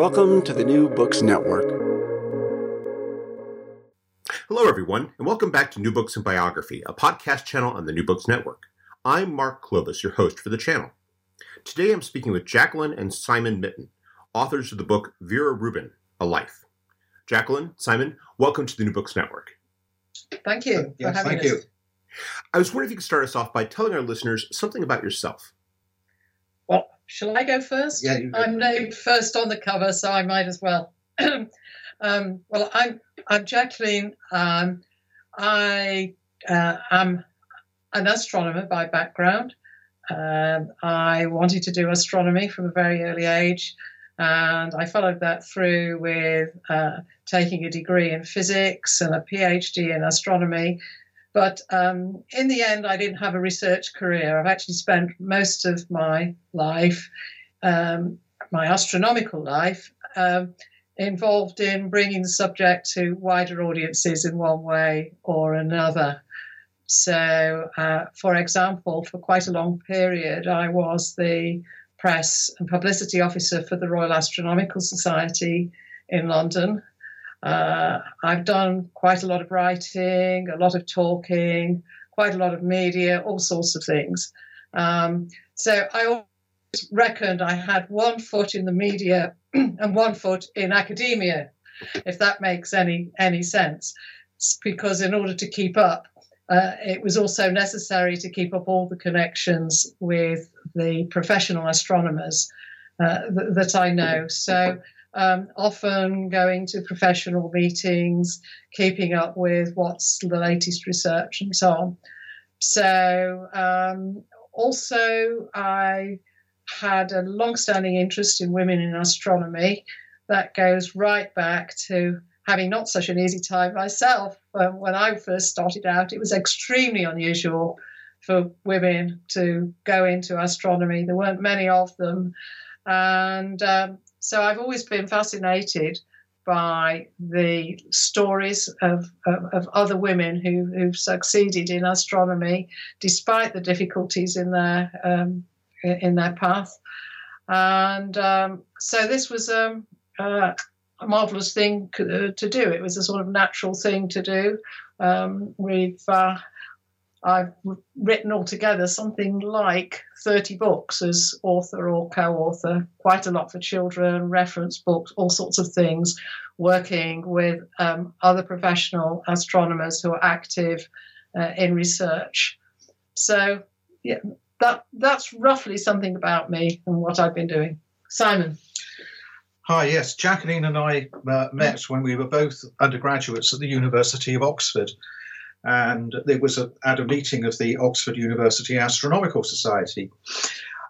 Welcome to the New Books Network. Hello, everyone, and welcome back to New Books and Biography, a podcast channel on the New Books Network. I'm Mark Klobas, your host for the channel. Today I'm speaking with Jacqueline and Simon Mitton, authors of the book Vera Rubin, A Life. Jacqueline, Simon, welcome to the New Books Network. Thank you yes, for having thank us. you. I was wondering if you could start us off by telling our listeners something about yourself. Shall I go first? Yeah, you go. I'm named first on the cover, so I might as well. um, well, I'm I'm Jacqueline. Um, I uh, am an astronomer by background. Um, I wanted to do astronomy from a very early age, and I followed that through with uh, taking a degree in physics and a PhD in astronomy. But um, in the end, I didn't have a research career. I've actually spent most of my life, um, my astronomical life, um, involved in bringing the subject to wider audiences in one way or another. So, uh, for example, for quite a long period, I was the press and publicity officer for the Royal Astronomical Society in London. Uh, I've done quite a lot of writing, a lot of talking, quite a lot of media, all sorts of things. Um, so I always reckoned I had one foot in the media and one foot in academia, if that makes any any sense. Because in order to keep up, uh, it was also necessary to keep up all the connections with the professional astronomers uh, th- that I know. So um, often going to professional meetings, keeping up with what's the latest research and so on. So um, also I had a long-standing interest in women in astronomy that goes right back to having not such an easy time myself. When I first started out, it was extremely unusual for women to go into astronomy. There weren't many of them. And um, so I've always been fascinated by the stories of, of, of other women who, who've succeeded in astronomy despite the difficulties in their um, in their path. And um, so this was um, uh, a marvelous thing to do. It was a sort of natural thing to do. Um, we've uh, I've written altogether something like 30 books as author or co author, quite a lot for children, reference books, all sorts of things, working with um, other professional astronomers who are active uh, in research. So, yeah, that, that's roughly something about me and what I've been doing. Simon. Hi, yes. Jacqueline and I uh, met when we were both undergraduates at the University of Oxford. And there was a, at a meeting of the Oxford University Astronomical Society.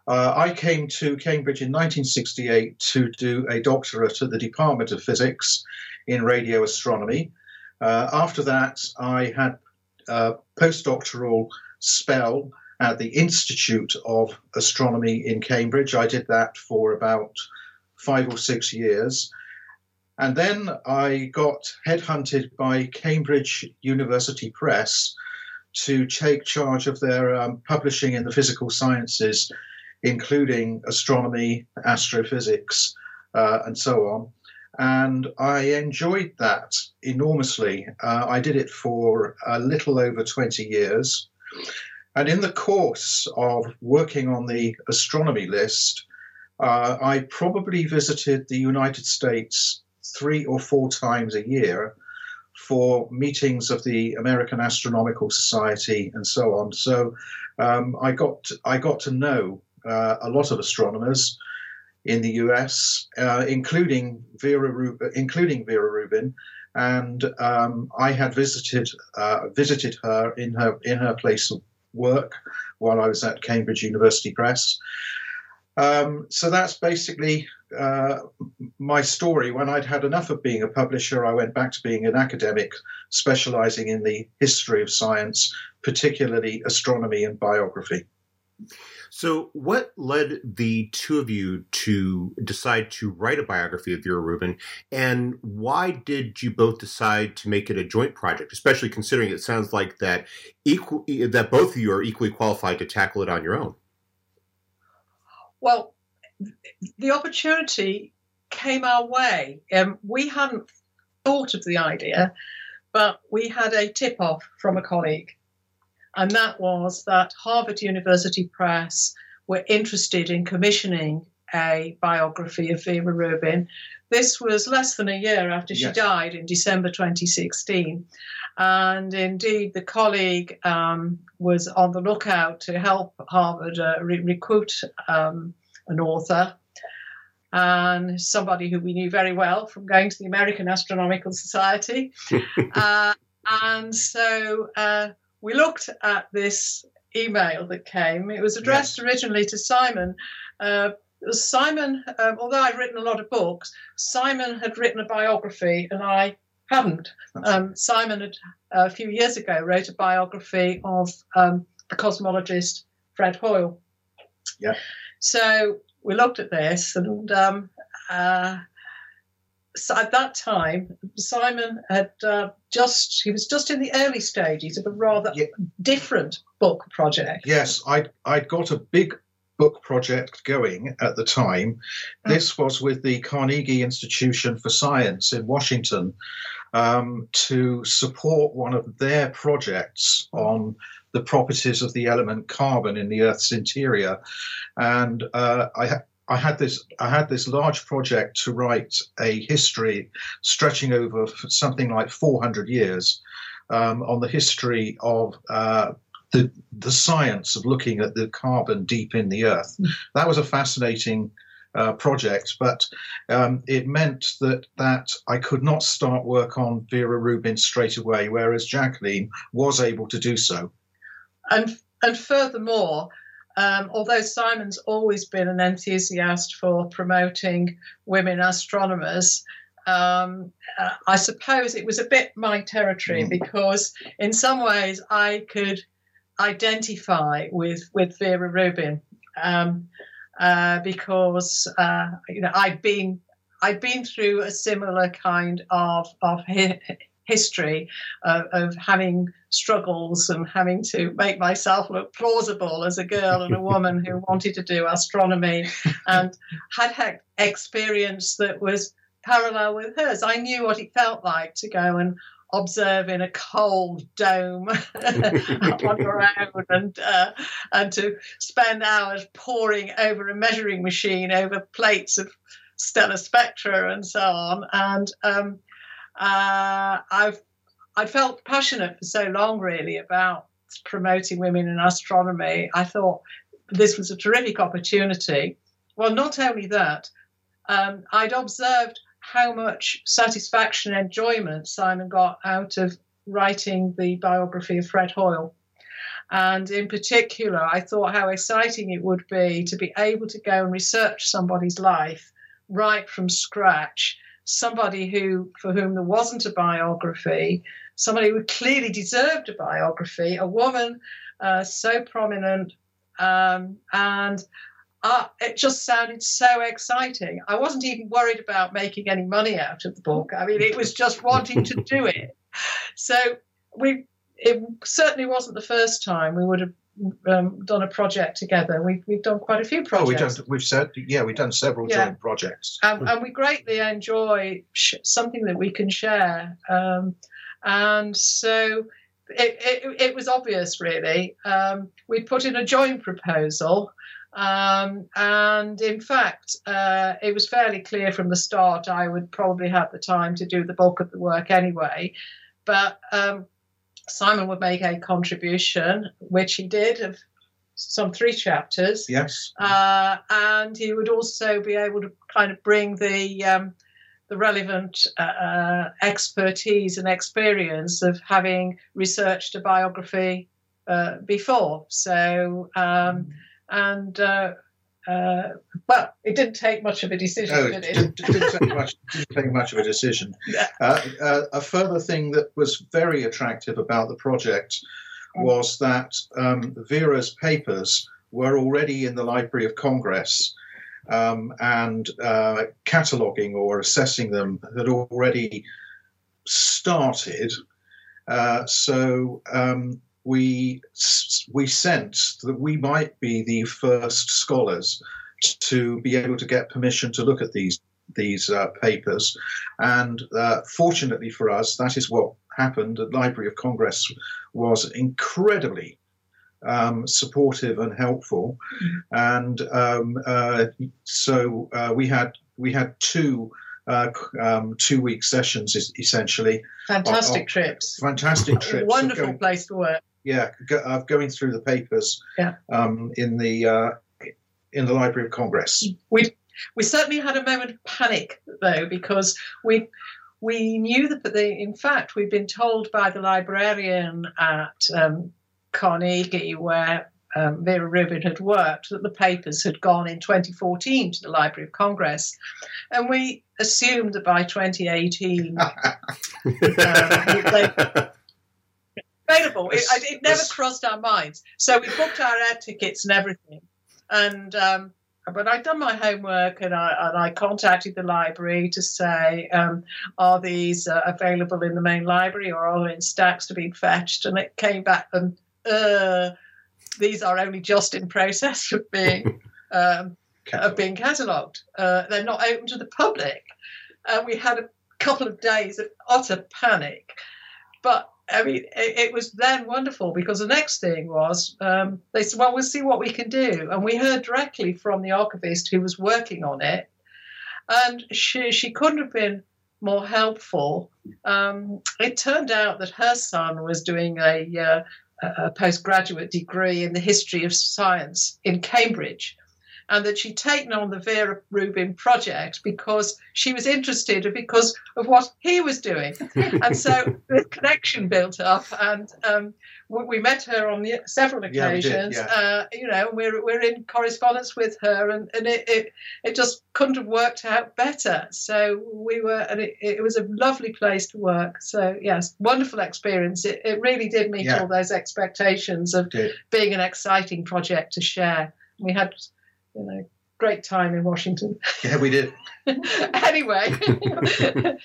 Uh, I came to Cambridge in 1968 to do a doctorate at the Department of Physics in radio astronomy. Uh, after that, I had a postdoctoral spell at the Institute of Astronomy in Cambridge. I did that for about five or six years. And then I got headhunted by Cambridge University Press to take charge of their um, publishing in the physical sciences, including astronomy, astrophysics, uh, and so on. And I enjoyed that enormously. Uh, I did it for a little over 20 years. And in the course of working on the astronomy list, uh, I probably visited the United States three or four times a year for meetings of the American Astronomical Society and so on. So um, I got I got to know uh, a lot of astronomers in the U.S., uh, including Vera Rubin, including Vera Rubin, and um, I had visited uh, visited her in her in her place of work while I was at Cambridge University Press. Um, so that's basically uh, my story. When I'd had enough of being a publisher, I went back to being an academic, specializing in the history of science, particularly astronomy and biography. So, what led the two of you to decide to write a biography of Vera Rubin, and why did you both decide to make it a joint project? Especially considering it sounds like that equal that both of you are equally qualified to tackle it on your own. Well, the opportunity came our way. Um, we hadn't thought of the idea, but we had a tip off from a colleague, and that was that Harvard University Press were interested in commissioning a biography of Vera Rubin. This was less than a year after she yes. died in December 2016. And indeed, the colleague um, was on the lookout to help Harvard uh, re- recruit um, an author and somebody who we knew very well from going to the American Astronomical Society. uh, and so uh, we looked at this email that came. It was addressed yes. originally to Simon. Uh, Simon, um, although I'd written a lot of books, Simon had written a biography and I hadn't. Um, Simon had, a few years ago, wrote a biography of um, the cosmologist Fred Hoyle. Yeah. So we looked at this, and um, uh, so at that time, Simon had uh, just he was just in the early stages of a rather yeah. different book project. Yes, I I got a big book project going at the time. Mm. This was with the Carnegie Institution for Science in Washington um, to support one of their projects on the properties of the element carbon in the Earth's interior. And uh, I, I had this I had this large project to write a history stretching over something like 400 years um, on the history of uh, the the science of looking at the carbon deep in the earth. Hmm. That was a fascinating uh, project, but um, it meant that that I could not start work on Vera Rubin straight away, whereas Jacqueline was able to do so. And and furthermore, um, although Simon's always been an enthusiast for promoting women astronomers, um, uh, I suppose it was a bit my territory mm. because, in some ways, I could identify with with Vera Rubin um, uh, because uh, you know I'd been I'd been through a similar kind of of history of, of having struggles and having to make myself look plausible as a girl and a woman who wanted to do astronomy and had had experience that was parallel with hers. I knew what it felt like to go and observe in a cold dome on your own and uh, and to spend hours poring over a measuring machine over plates of stellar spectra and so on and um, uh, I've I felt passionate for so long, really, about promoting women in astronomy. I thought this was a terrific opportunity. Well, not only that, um, I'd observed how much satisfaction and enjoyment Simon got out of writing the biography of Fred Hoyle. And in particular, I thought how exciting it would be to be able to go and research somebody's life right from scratch somebody who for whom there wasn't a biography, somebody who clearly deserved a biography, a woman uh, so prominent, um, and uh, it just sounded so exciting. I wasn't even worried about making any money out of the book. I mean, it was just wanting to do it. So we, it certainly wasn't the first time we would have um, done a project together. We've, we've done quite a few projects. Oh, we've done, we've said, yeah, we've done several Yeah. joint projects. and, and we greatly enjoy sh- something that we can share. Um, and so it, it, it was obvious, really. Um, we put in a joint proposal. Um, and in fact, uh, it was fairly clear from the start I would probably have the time to do the bulk of the work anyway. But um, Simon would make a contribution, which he did, of some three chapters. Yes. Uh, and he would also be able to kind of bring the um, the relevant uh, uh, expertise and experience of having researched a biography uh, before. So, um, and uh, well, it didn't take much of a decision, No, did it it? didn't, take much, didn't take much of a decision. Uh, uh, a further thing that was very attractive about the project was that um, Vera's papers were already in the Library of Congress. Um, and uh, cataloguing or assessing them had already started. Uh, so um, we we sensed that we might be the first scholars to be able to get permission to look at these these uh, papers, and uh, fortunately for us, that is what happened. The Library of Congress was incredibly um, supportive and helpful, and um, uh, so uh, we had we had two. Uh, um, two week sessions is essentially Fantastic Oh, oh, trips. fantastic trips Wonderful place to work. Yeah, go, of going through the papers Yeah. um, in the uh, in the Library of Congress. we we certainly had a moment of panic though because we we knew that the in fact we'd been told by the librarian at um, Carnegie where um, Vera Rubin had worked that the papers had gone in 2014 to the Library of Congress, and we assumed that by 2018 available. It, it never crossed our minds. So we booked our air tickets and everything. And um, but I'd done my homework and I and I contacted the library to say, um, are these uh, available in the main library or are they in stacks to be fetched? And it came back and uh, these are only just in process of being um, of being catalogued. Uh, they're not open to the public. Uh, we had a couple of days of utter panic, but I mean, it, it was then wonderful because the next thing was um, they said, "Well, we'll see what we can do," and we heard directly from the archivist who was working on it, and she she couldn't have been more helpful. Um, it turned out that her son was doing a, uh, a a postgraduate degree in the history of science in Cambridge. And that she'd taken on the Vera Rubin project because she was interested because of what he was doing. and so the connection built up, and um, we, we met her on the, several Yeah, did, occasions. yeah. uh, you know, we're we're in correspondence with her, and, and it, it it just couldn't have worked out better. So we were, and it, it was a lovely place to work. So yes, wonderful experience. It, it really did meet Yeah. all those expectations of being an exciting project to share. We had, you know, great time in Washington. Yeah, we did. anyway,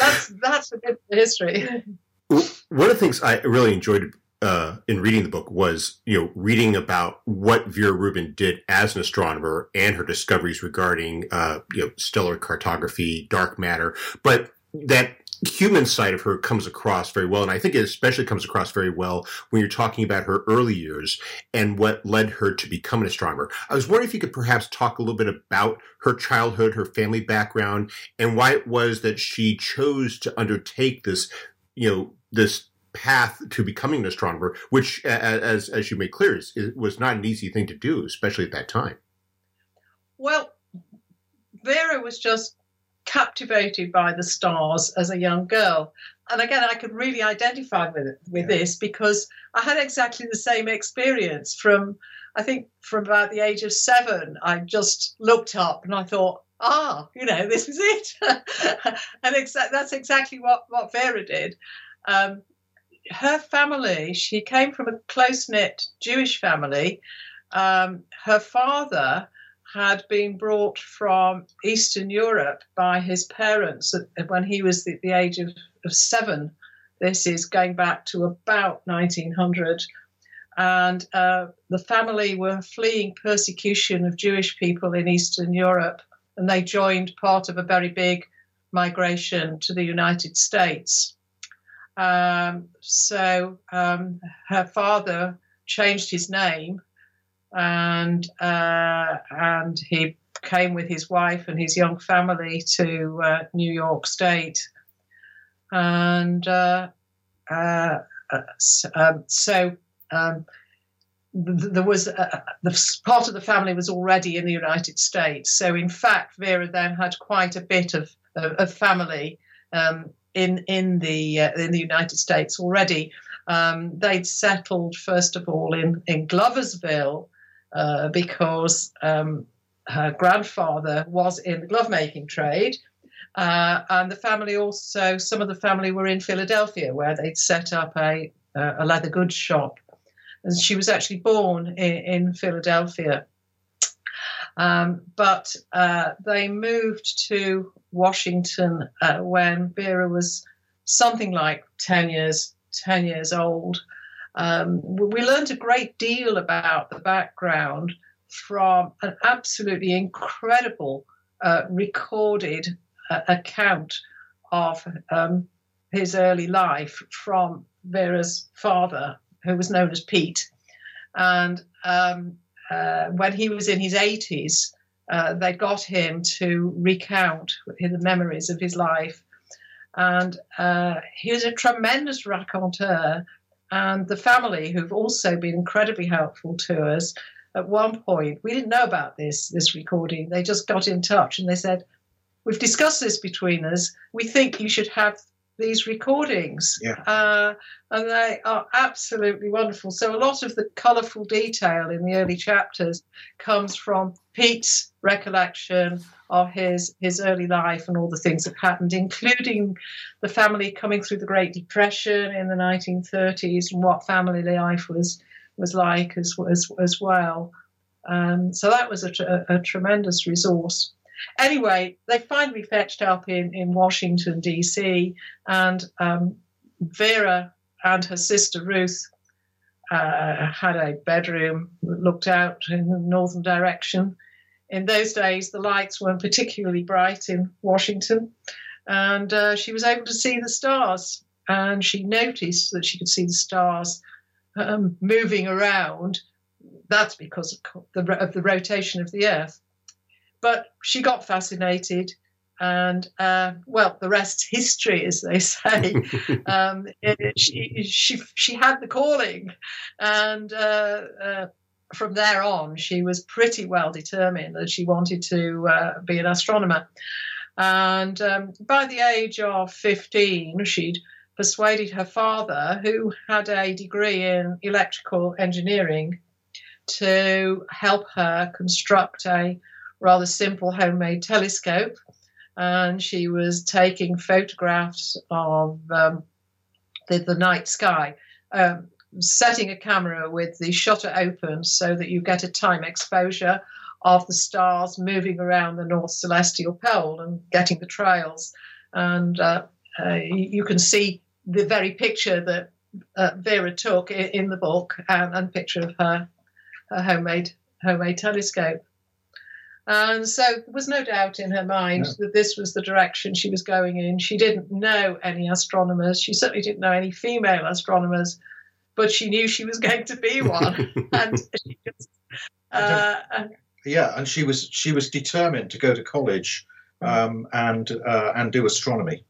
that's that's a bit of the history. One of the things I really enjoyed uh, in reading the book was, you know, reading about what Vera Rubin did as an astronomer and her discoveries regarding, uh, you know, stellar cartography, dark matter, but that human side of her comes across very well, and I think it especially comes across very well when you're talking about her early years and what led her to become an astronomer. I was wondering if you could perhaps talk a little bit about her childhood, her family background, and why it was that she chose to undertake this, you know, this path to becoming an astronomer, which, as as you made clear, is, was not an easy thing to do, especially at that time. Well, Vera was just captivated by the stars as a young girl. And again, I could really identify with it, with this because I had exactly the same experience from, I think, from about the age of seven. I just looked up and I thought, ah, you know, this is it. and exa- that's exactly what, what Vera did. Um, her family, she came from a close knit Jewish family. Um, her father had been brought from Eastern Europe by his parents when he was the, age of, of seven. This is going back to about 1900 and uh, the family were fleeing persecution of Jewish people in Eastern Europe, and they joined part of a very big migration to the United States. Um, so um, her father changed his name, and uh, and he came with his wife and his young family to uh, New York State, and uh, uh, uh um, so um, there was a, the part of the family was already in the United States. So in fact, Vera then had quite a bit of of, of family um, in in the uh, in the United States already. Um, they'd settled first of all in in Gloversville uh, because um, her grandfather was in the glove making trade. Uh, and the family also, some of the family were in Philadelphia, where they'd set up a, a leather goods shop and she was actually born in, in Philadelphia. Um, but uh, they moved to Washington uh, when Vera was something like 10 years 10 years old. Um, we learned a great deal about the background from an absolutely incredible uh, recorded uh, account of um, his early life from Vera's father, who was known as Pete. And um, uh, when he was in his 80s, uh, they got him to recount the memories of his life. And uh, he was a tremendous raconteur. And the family, who've also been incredibly helpful to us, at one point, we didn't know about this, this recording. They just got in touch and they said, We've discussed this between us. We think you should have these recordings. Yeah. Uh, and they are absolutely wonderful. So a lot of the colourful detail in the early chapters comes from Pete's recollection of his his early life and all the things that happened, including the family coming through the Great Depression in the 1930s and what family life was was like as as, as well. Um, so that was a, a, a tremendous resource. Anyway, they finally fetched up in, in Washington, D.C., and um, Vera and her sister Ruth uh, had a bedroom that looked out in the northern direction. In those days, the lights weren't particularly bright in Washington, and uh, she was able to see the stars. And she noticed that she could see the stars um, moving around. That's because of the, of the rotation of the Earth. But she got fascinated, and uh, well, the rest's history, as they say. um, it, she, she, she had the calling, and uh, uh, from there on, she was pretty well determined that she wanted to uh, be an astronomer. And um, by the age of 15, she'd persuaded her father, who had a degree in electrical engineering, to help her construct a rather simple homemade telescope, and she was taking photographs of um, the, the night sky. Um, setting a camera with the shutter open so that you get a time exposure of the stars moving around the North Celestial Pole and getting the trails. And uh, uh, you can see the very picture that uh, Vera took in, in the book and, and picture of her, her homemade homemade telescope. And so there was no doubt in her mind that this was the direction she was going in. She didn't know any astronomers. She certainly didn't know any female astronomers, but she knew she was going to be one. and she just, uh, yeah, and she was she was determined to go to college um, and uh, and do astronomy.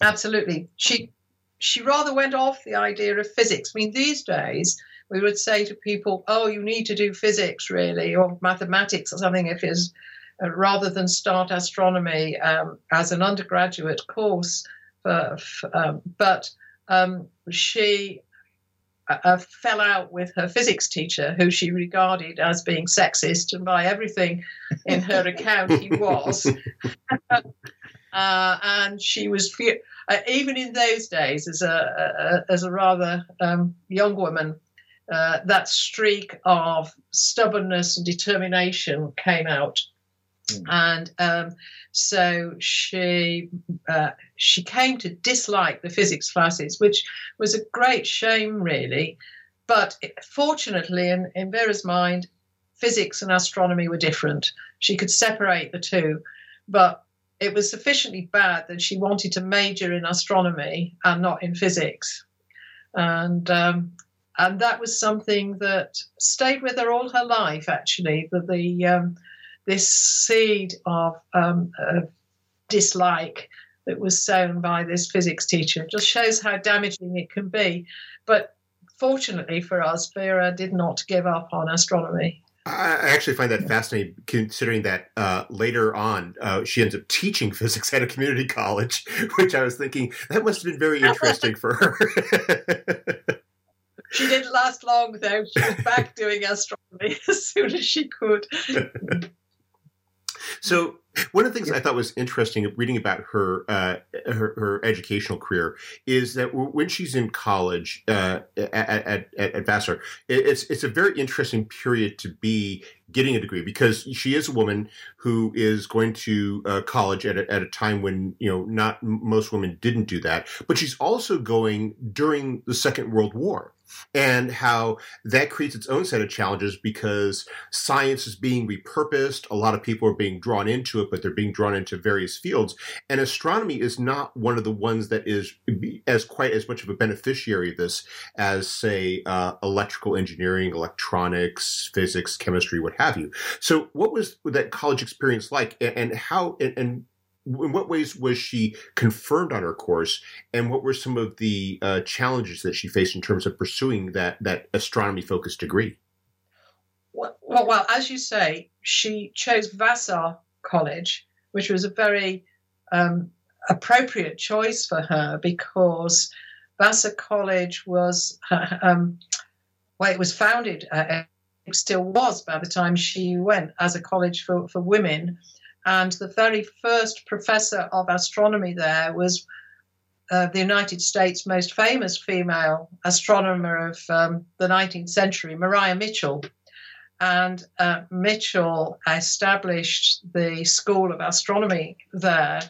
Absolutely, she she rather went off the idea of physics. I mean, these days we would say to people, "Oh, you need to do physics, really, or mathematics or something," if it's uh, rather than start astronomy um, as an undergraduate course. For, um, but um, she uh, uh, fell out with her physics teacher, who she regarded as being sexist, and by everything in her account, he was. uh, and she was, uh, even in those days, as a, a as a rather um, young woman, uh, that streak of stubbornness and determination came out. Mm. And um, so she uh, she came to dislike the physics classes, which was a great shame, really. But fortunately, in, in Vera's mind, physics and astronomy were different. She could separate the two, but it was sufficiently bad that she wanted to major in astronomy and not in physics. And um, and that was something that stayed with her all her life. Actually, that the um, this seed of, um, of dislike that was sown by this physics teacher just shows how damaging it can be. But fortunately for us, Vera did not give up on astronomy. I actually find that fascinating, considering that uh, later on uh, she ends up teaching physics at a community college, which I was thinking that must have been very interesting for her. She didn't last long, though. She was back doing astronomy as soon as she could. So one of the things I thought was interesting reading about her uh, her, her, educational career is that when she's in college uh, at, at, at, Vassar, it's it's a very interesting period to be getting a degree because she is a woman who is going to uh, college at a, at a time when you know not most women didn't do that, but she's also going during the Second World War and how that creates its own set of challenges because science is being repurposed. A lot of people are being drawn into it, but they're being drawn into various fields. And astronomy is not one of the ones that is as quite as much of a beneficiary of this as, say, uh, electrical engineering, electronics, physics, chemistry, what have you. So, what was that college experience like, and how, and in what ways was she confirmed on her course, and what were some of the uh, challenges that she faced in terms of pursuing that that astronomy focused degree? Well, well, well, as you say, she chose Vassar College, which was a very um, appropriate choice for her because Vassar College was um, well, it was founded. Uh, it still was by the time she went as a college for, for women and the very first professor of astronomy there was uh, the United States' most famous female astronomer of um, the 19th century, Maria Mitchell. And uh, Mitchell established the School of Astronomy there.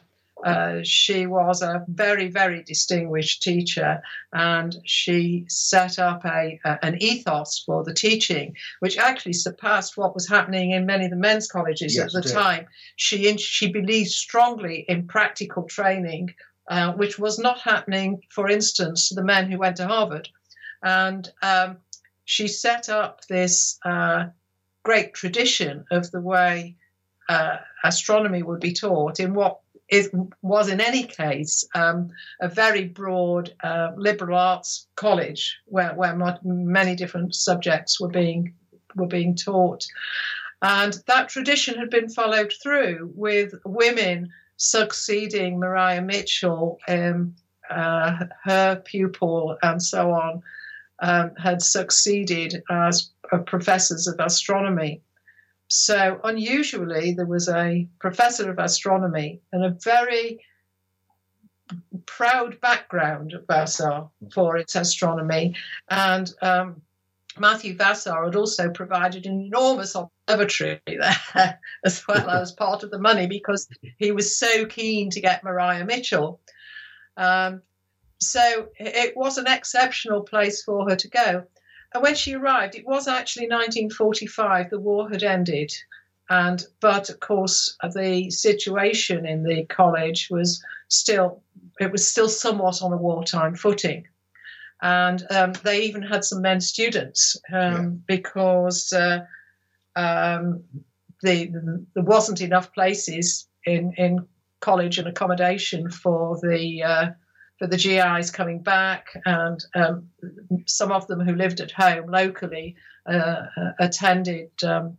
Uh, she was a very, very distinguished teacher, and she set up a, a, an ethos for the teaching, which actually surpassed what was happening in many of the men's colleges yes, at the time. She she believed strongly in practical training, uh, which was not happening, for instance, to the men who went to Harvard, and um, she set up this uh, great tradition of the way. Uh, astronomy would be taught in what was in any case um, a very broad uh, liberal arts college where, where many different subjects were being were being taught, and that tradition had been followed through with women succeeding Maria Mitchell, um, uh, her pupil, and so on, um, had succeeded as professors of astronomy. So, unusually, there was a professor of astronomy and a very proud background of Vassar for its astronomy. And um, Matthew Vassar had also provided an enormous observatory there as well as part of the money because he was so keen to get Maria Mitchell. Um, so it was an exceptional place for her to go. And when she arrived, it was actually 1945. The war had ended, and but of course the situation in the college was still it was still somewhat on a wartime footing, and um, they even had some men students um, yeah. because uh, um, the, the, there wasn't enough places in in college and accommodation for the uh, for the GIs coming back, and um, some of them who lived at home locally uh, uh attended um,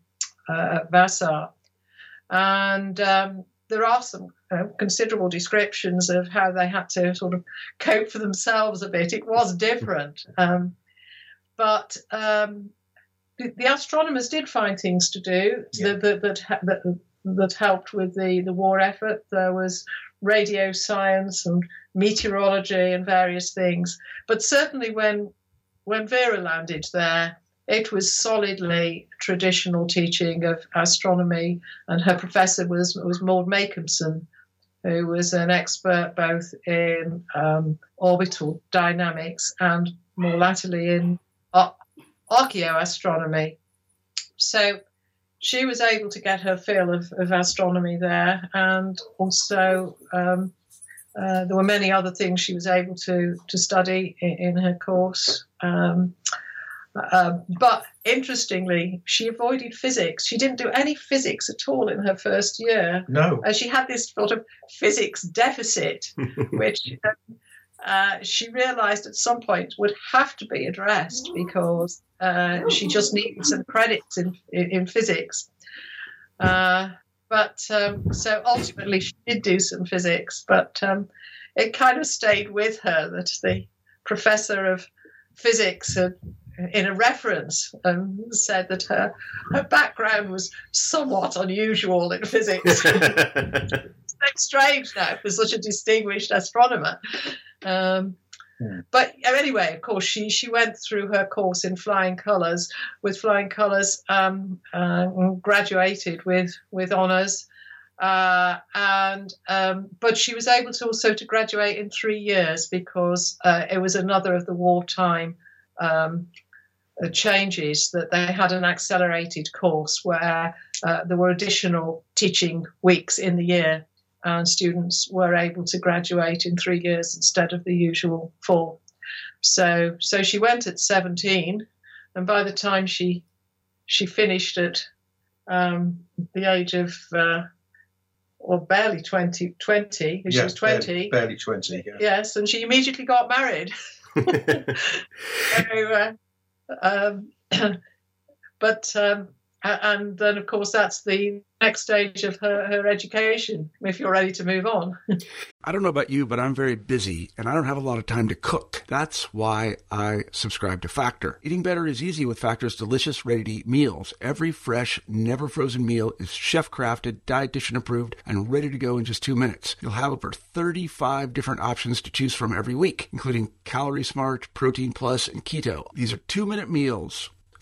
uh, Vassar. And um, there are some uh, considerable descriptions of how they had to sort of cope for themselves a bit. It was different. Um, but um, the, the, astronomers did find things to do yeah. that, that, that, that, that helped with the, the war effort. There was radio science and meteorology and various things. But certainly when when Vera landed there, it was solidly traditional teaching of astronomy, and her professor was was Maud Makemson, who was an expert both in um, orbital dynamics and more latterly in ar- archaeoastronomy. So she was able to get her fill of, of astronomy there, and also um, uh, there were many other things she was able to to study in, in her course. Um, uh, but interestingly, she avoided physics. She didn't do any physics at all in her first year. No. Uh, she had this sort of physics deficit, which uh, she realized at some point would have to be addressed because uh, she just needed some credits in, in, in physics. Uh, but um, so ultimately, she did do some physics, but um, it kind of stayed with her that the professor of physics had in a reference um, said that her, her background was somewhat unusual in physics. it's strange now for such a distinguished astronomer. Um, Hmm. But anyway, of course, she she went through her course in flying colours. With flying colours, um, uh, graduated with with honours, uh, and um, but she was able to also to graduate in three years because uh, it was another of the wartime um, uh, changes that they had an accelerated course where uh, there were additional teaching weeks in the year and students were able to graduate in three years instead of the usual four. So, so she went at 17, and by the time she she finished at um, the age of uh, or barely 20, 20 she was 20. Barely, barely 20, yeah. Yes, and she immediately got married. so, uh, um, but um, and then of course that's the next stage of her, her education if you're ready to move on I don't know about you, but I'm very busy and I don't have a lot of time to cook. That's why I subscribe to Factor. Eating better is easy with Factor's delicious, ready to eat meals. Every fresh, never frozen meal is chef crafted, dietitian approved, and ready to go in just two minutes. You'll have over 35 different options to choose from every week, including Calorie Smart, Protein Plus, and Keto. These are two minute meals.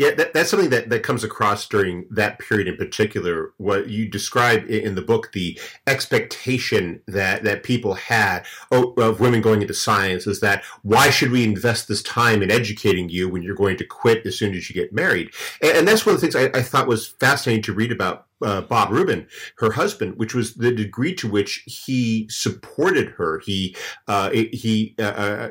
Yeah, that, that's something that, that comes across during that period in particular. What you describe in the book, the expectation that, that people had of women going into science is that why should we invest this time in educating you when you're going to quit as soon as you get married? And, and that's one of the things I, I thought was fascinating to read about uh, Bob Rubin, her husband, which was the degree to which he supported her. He uh, he uh, uh,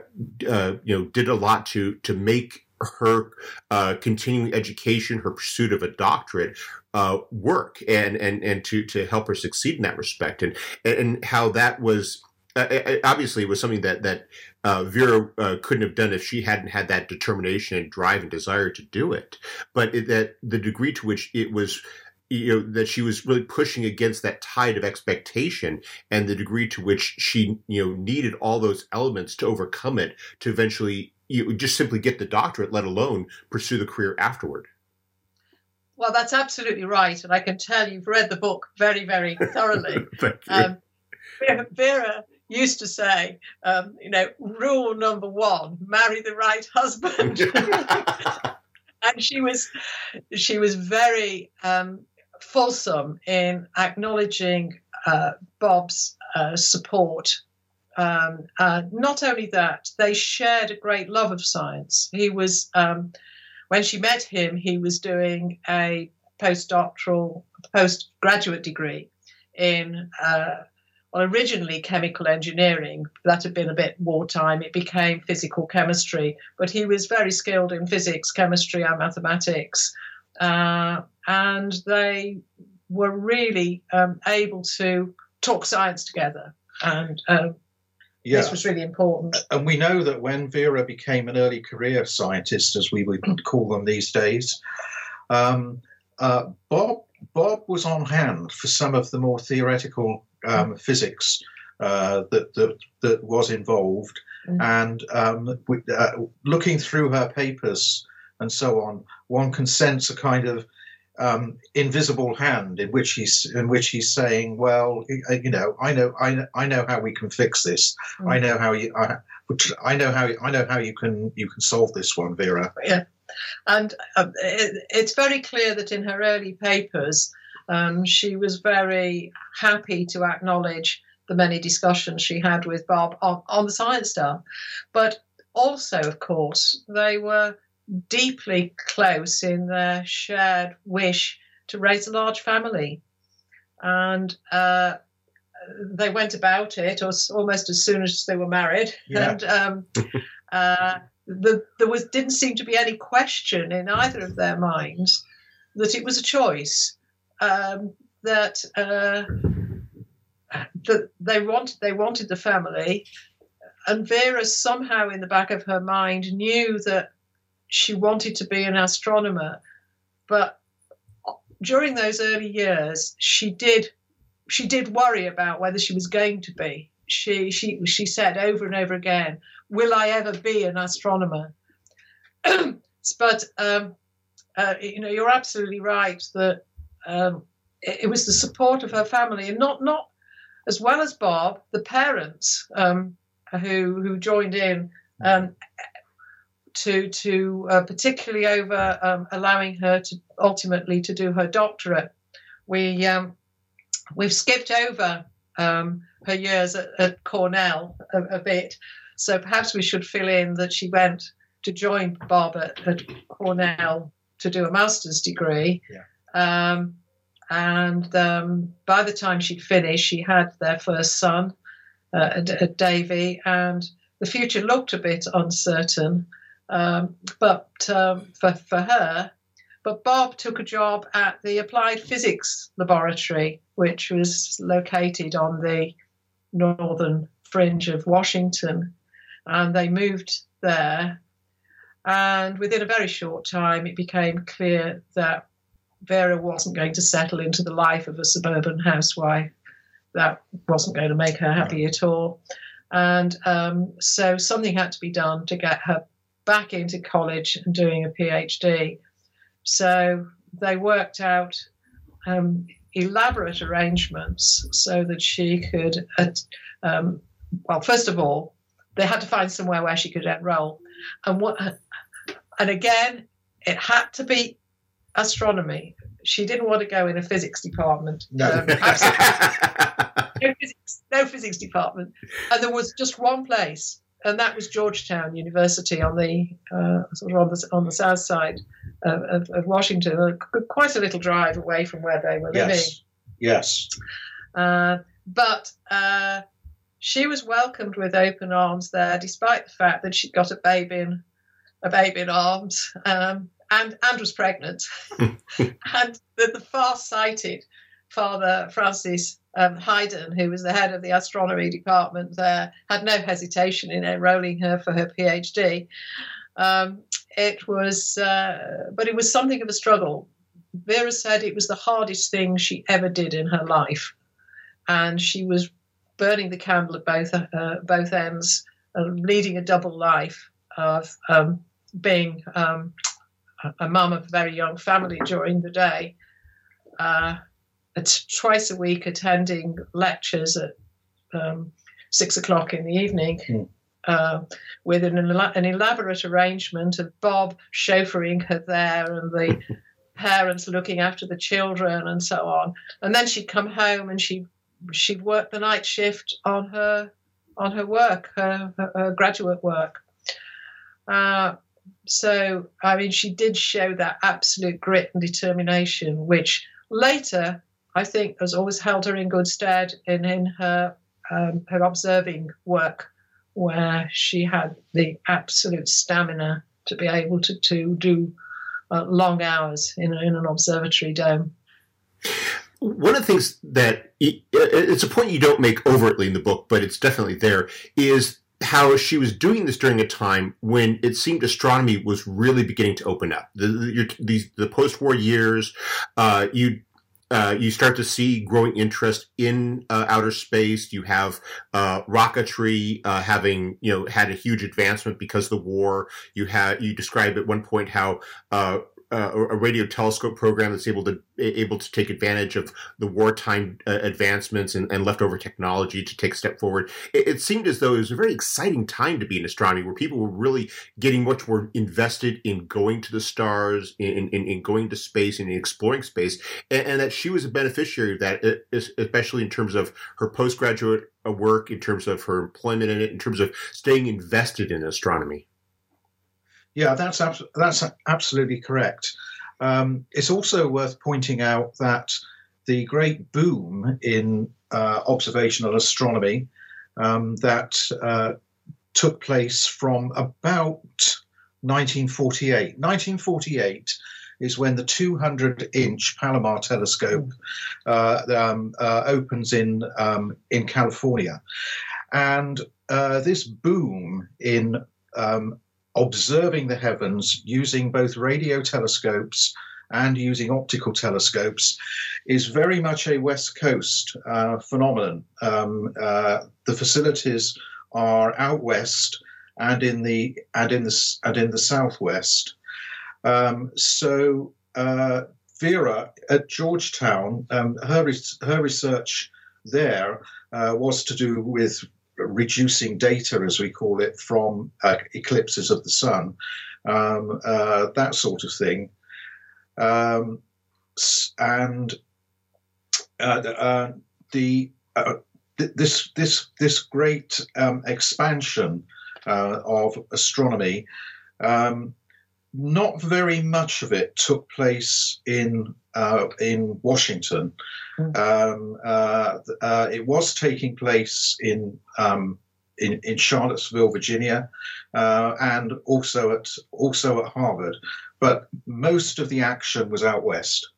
uh, you know did a lot to to make her uh, continuing education, her pursuit of a doctorate, uh, work, and and and to to help her succeed in that respect, and and how that was. Uh, uh, obviously, it was something that that uh, Vera uh, couldn't have done if she hadn't had that determination and drive and desire to do it. But it, that the degree to which it was you know that she was really pushing against that tide of expectation and the degree to which she you know needed all those elements to overcome it to eventually you know, just simply get the doctorate let alone pursue the career afterward well that's absolutely right and i can tell you've read the book very very thoroughly Thank you. um, vera, vera used to say um, you know rule number one marry the right husband and she was she was very um, fulsome in acknowledging uh, Bob's uh, support. Um, uh, not only that, they shared a great love of science. He was um, when she met him, he was doing a postdoctoral, postgraduate degree in uh, well, originally chemical engineering. That had been a bit wartime. It became physical chemistry, but he was very skilled in physics, chemistry, and mathematics. Uh, and they were really um, able to talk science together. And um, Yeah. this was really important. And we know that when Vera became an early career scientist, as we would call them these days, um, uh, Bob Bob was on hand for some of the more theoretical um, physics uh, that, that that was involved, Mm. and um, with, uh, looking through her papers and so on, one can sense a kind of um, invisible hand in which he's in which he's saying, "Well, you know, I know, I know, I know how we can fix this. I know how you, I, I know how I know how you can you can solve this one, Vera." Yeah. And um, it, it's very clear that in her early papers, um, she was very happy to acknowledge the many discussions she had with Bob on, on the Science stuff, But also, of course, they were deeply close in their shared wish to raise a large family. And uh, they went about it almost as soon as they were married. Yeah. And um, uh, the, there was didn't seem to be any question in either of their minds that it was a choice um, that uh, that they wanted they wanted the family, and Vera somehow in the back of her mind knew that she wanted to be an astronomer, but during those early years she did she did worry about whether she was going to be. She she she said over and over again, "Will I ever be an astronomer?" but um, uh, you know, you're absolutely right that um, it, it was the support of her family, and not not as well as Bob, the parents um, who who joined in um, to to uh, particularly over um, allowing her to ultimately to do her doctorate. We um, we've skipped over um, her years at, at Cornell a, a bit, so perhaps we should fill in that she went to join Bob at, at Cornell to do a master's degree. Um, and um, by the time she'd finished, she had their first son, uh, Davy, and the future looked a bit uncertain. Um, but um, for, for her, but Bob took a job at the Applied Physics Laboratory, which was located on the northern fringe of Washington. And they moved there. And within a very short time, it became clear that Vera wasn't going to settle into the life of a suburban housewife. That wasn't going to make her happy at all. And um, so something had to be done to get her back into college and doing a PhD. So they worked out um, elaborate arrangements so that she could, um, well, first of all, they had to find somewhere where she could enroll. And what, and again, it had to be astronomy. She didn't want to go in a physics department. No. Um, no, physics, no physics department. And there was just one place, and that was Georgetown University on the uh, sort of on the on the south side of, of, of Washington, quite a little drive away from where they were living. Yes. Yes. Uh, but uh, she was welcomed with open arms there, despite the fact that she'd got a baby in a baby in arms um, and and was pregnant. and the, the far-sighted Father Francis um, Heyden, who was the head of the astronomy department there, had no hesitation in enrolling her for her PhD. Um, it was, uh, but it was something of a struggle. Vera said it was the hardest thing she ever did in her life, and she was burning the candle at both uh, both ends, uh, leading a double life of um, being um, a- a mum of a very young family during the day, uh, at, twice a week attending lectures at um, six o'clock in the evening. Uh, with an, an elaborate arrangement of Bob chauffeuring her there and the parents looking after the children and so on. And then she'd come home and she she'd work the night shift on her on her work, her, her, her graduate work. Uh, so I mean, she did show that absolute grit and determination, which later I think has always held her in good stead in in her um, her observing work, where she had the absolute stamina to be able to to do uh, long hours in, in an observatory dome. one of the things that it's a point you don't make overtly in the book, but it's definitely there, is how she was doing this during a time when it seemed astronomy was really beginning to open up. The the, the post-war years, uh, you uh, you start to see growing interest in uh, outer space. You have uh, rocketry uh, having you know had a huge advancement because of the war. You had you described at one point how uh, a radio telescope program that's able to able to take advantage of the wartime uh, advancements and, and, leftover technology to take a step forward. It, it, seemed as though it was a very exciting time to be in astronomy, where people were really getting much more invested in going to the stars, in, in, in going to space, and in exploring space, and, and, that she was a beneficiary of that, especially in terms of her postgraduate uh, work, in terms of her employment in it, in terms of staying invested in astronomy. Yeah, that's abs- that's absolutely correct. Um, it's also worth pointing out that the great boom in uh, observational astronomy um, that uh, took place from about 1948. 1948 is when the 200 inch Palomar telescope uh, um, uh, opens in, um, in California. And uh, this boom in um, observing the heavens using both radio telescopes and using optical telescopes is very much a West Coast uh, phenomenon. Um, uh, the facilities are out west and in the and in the and in the southwest. Um, so uh, Vera at Georgetown, um, her her research there uh, was to do with reducing data, as we call it, from uh, eclipses of the sun, um, uh, that sort of thing. Um, and uh, uh the uh, th- this this this great um, expansion uh, of astronomy um, not very much of it took place in uh, in Washington. Hmm. Um, uh, uh, it was taking place in um, in, in, Charlottesville, Virginia, uh, and also at also at Harvard. But most of the action was out west.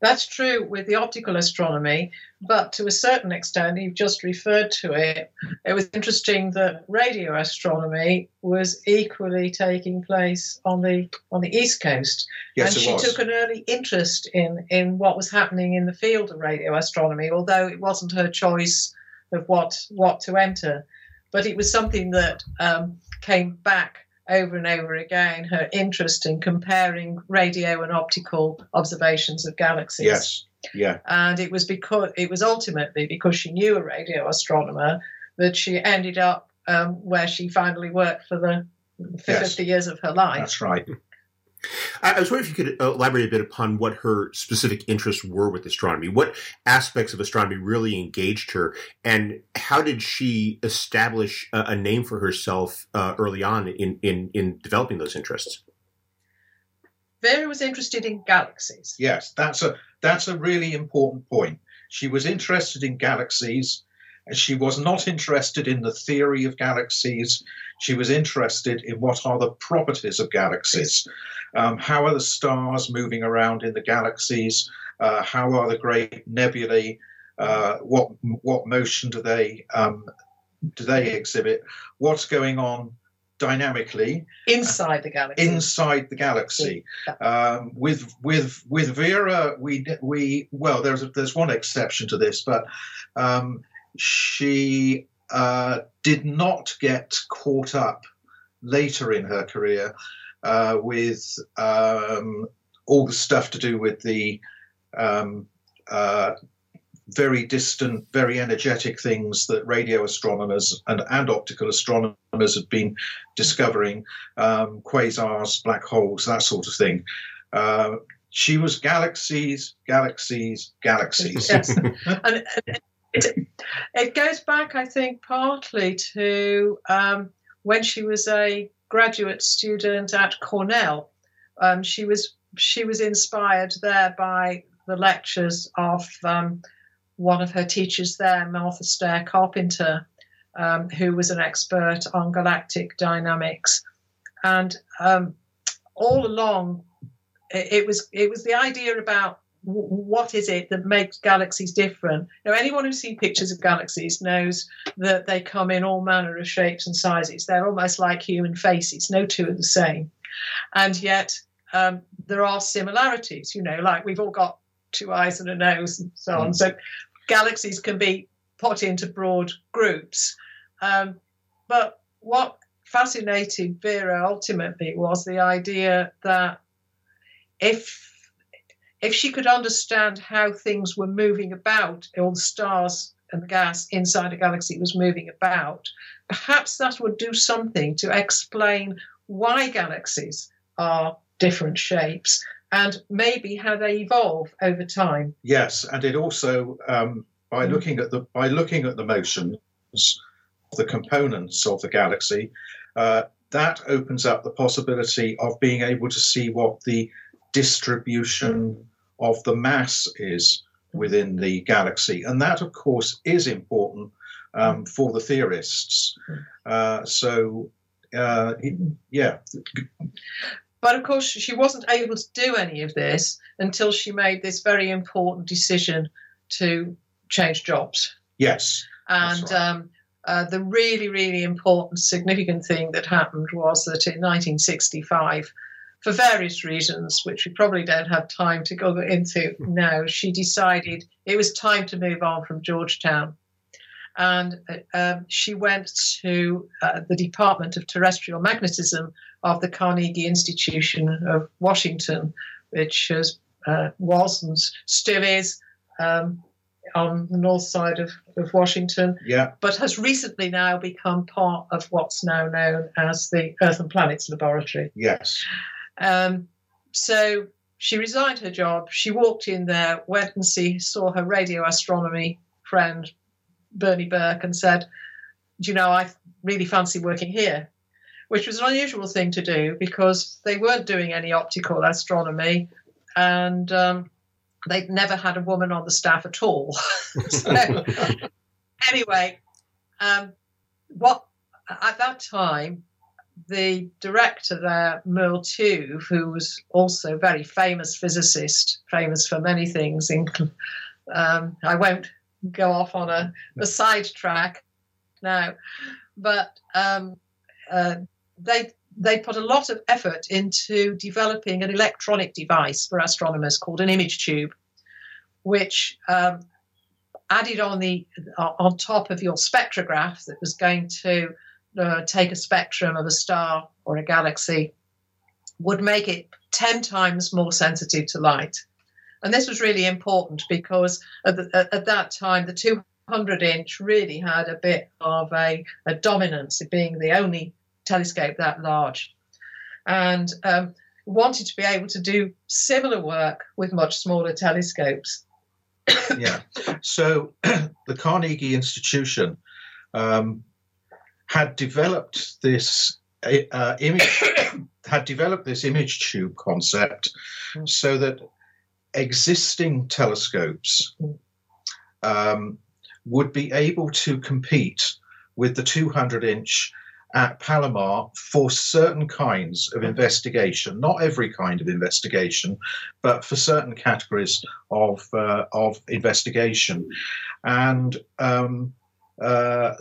That's true with the optical astronomy, but to a certain extent, you've just referred to it. It was interesting that radio astronomy was equally taking place on the on the east coast, yes, and she was. took an early interest in in what was happening in the field of radio astronomy, although it wasn't her choice of what what to enter, but it was something that um, came back over and over again her interest in comparing radio and optical observations of galaxies. Yes. Yeah. And it was because it was ultimately because she knew a radio astronomer that she ended up um, where she finally worked for the for yes. 50 years of her life. That's right. I was wondering if you could elaborate a bit upon what her specific interests were with astronomy. What aspects of astronomy really engaged her, and how did she establish a, a name for herself uh, early on in, in, in developing those interests? Vera was interested in galaxies. Yes, that's a that's a really important point. She was interested in galaxies. She was not interested in the theory of galaxies. She was interested in what are the properties of galaxies. Um, how are the stars moving around in the galaxies? Uh, how are the great nebulae? Uh, what what motion do they um, do they exhibit? What's going on dynamically inside the galaxy? Inside the galaxy. Um, with with with Vera, we we well, there's there's one exception to this, but um, she uh, did not get caught up later in her career uh, with um, all the stuff to do with the um, uh, very distant, very energetic things that radio astronomers and, and optical astronomers had been discovering um, quasars, black holes, that sort of thing. Uh, she was galaxies, galaxies, galaxies. Yes. and, it, it, goes back, I think, partly to um, when she was a graduate student at Cornell. Um, she was she was inspired there by the lectures of um, one of her teachers there, Martha Stahr Carpenter, um, who was an expert on galactic dynamics, and um, all along it, it was it was the idea about what is it that makes galaxies different? Now, anyone who's seen pictures of galaxies knows that they come in all manner of shapes and sizes. They're almost like human faces. No two are the same, and yet um, there are similarities. You know, like we've all got two eyes and a nose and so on. So galaxies can be put into broad groups. Um, but what fascinated Vera ultimately was the idea that if if she could understand how things were moving about, all the stars and the gas inside a galaxy was moving about, perhaps that would do something to explain why galaxies are different shapes and maybe how they evolve over time. Yes, and it also um, by Mm. looking at the by looking at the motions the components of the galaxy, uh, that opens up the possibility of being able to see what the distribution of the mass is within the galaxy, and that, of course, is important um, for the theorists. Uh, so, uh, yeah, But of course, she wasn't able to do any of this until she made this very important decision to change jobs. yes, And right. um, uh, the really, really important, significant thing that happened was that in 1965, for various reasons, which we probably don't have time to go into now, she decided it was time to move on from Georgetown. And uh, um, she went to uh, the Department of Terrestrial Magnetism of the Carnegie Institution of Washington, which has, uh, was and still is um, on the north side of, of Washington, yeah, but has recently now become part of what's now known as the Earth and Planets Laboratory. yes, Um, so she resigned her job. She walked in there, went and see, saw her radio astronomy friend, Bernie Burke, and said, Do you know, I really fancy working here? Which was an unusual thing to do because they weren't doing any optical astronomy and um, they'd never had a woman on the staff at all. so, anyway, um, what at that time, the director there, Merle Tuve, who was also a very famous physicist, famous for many things. In, um, I won't go off on a, a side track now, but um, uh, they they put a lot of effort into developing an electronic device for astronomers called an image tube, which um, added on the on top of your spectrograph that was going to uh, take a spectrum of a star or a galaxy would make it 10 times more sensitive to light. And this was really important because at, the, at, at that time, the 200 inch really had a bit of a, a dominance, it being the only telescope that large. And um, wanted to be able to do similar work with much smaller telescopes. yeah. So the Carnegie Institution um, had developed this uh, image had developed this image tube concept so that existing telescopes um, would be able to compete with the 200 inch at Palomar for certain kinds of investigation, not every kind of investigation, but for certain categories of uh, of investigation, and um, uh,